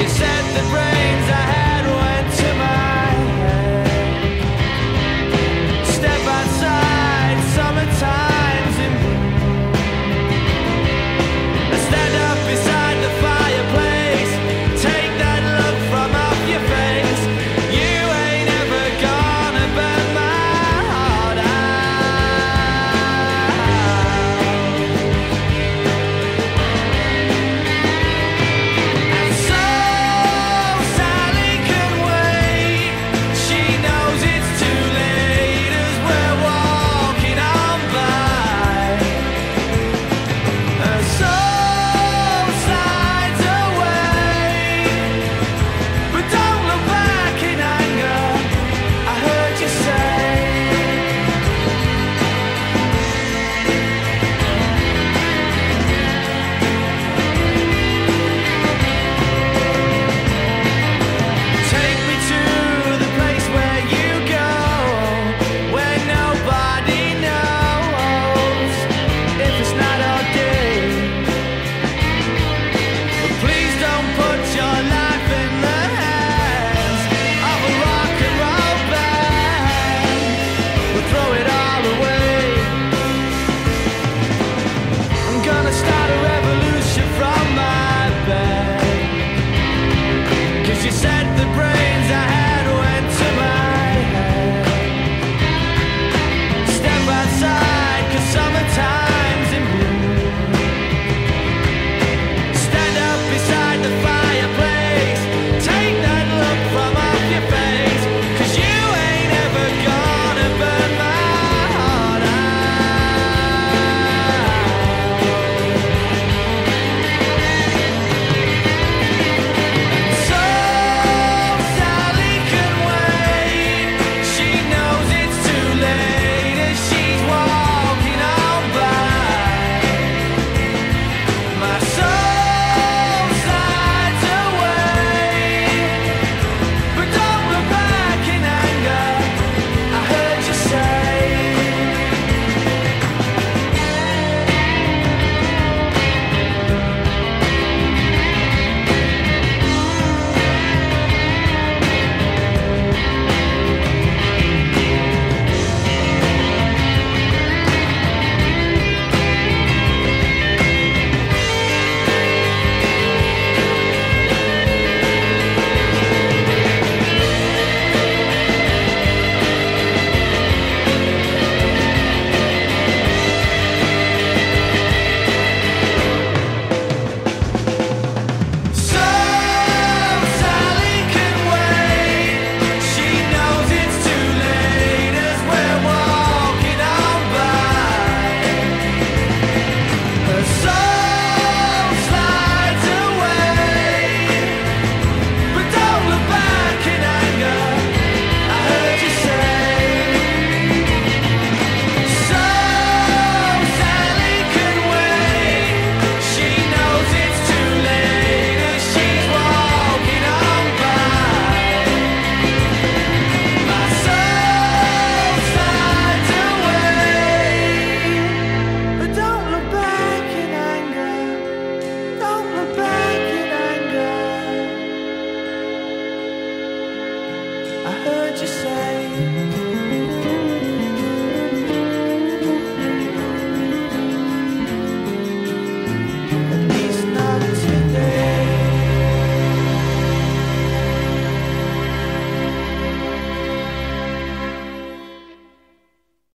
you said the rain.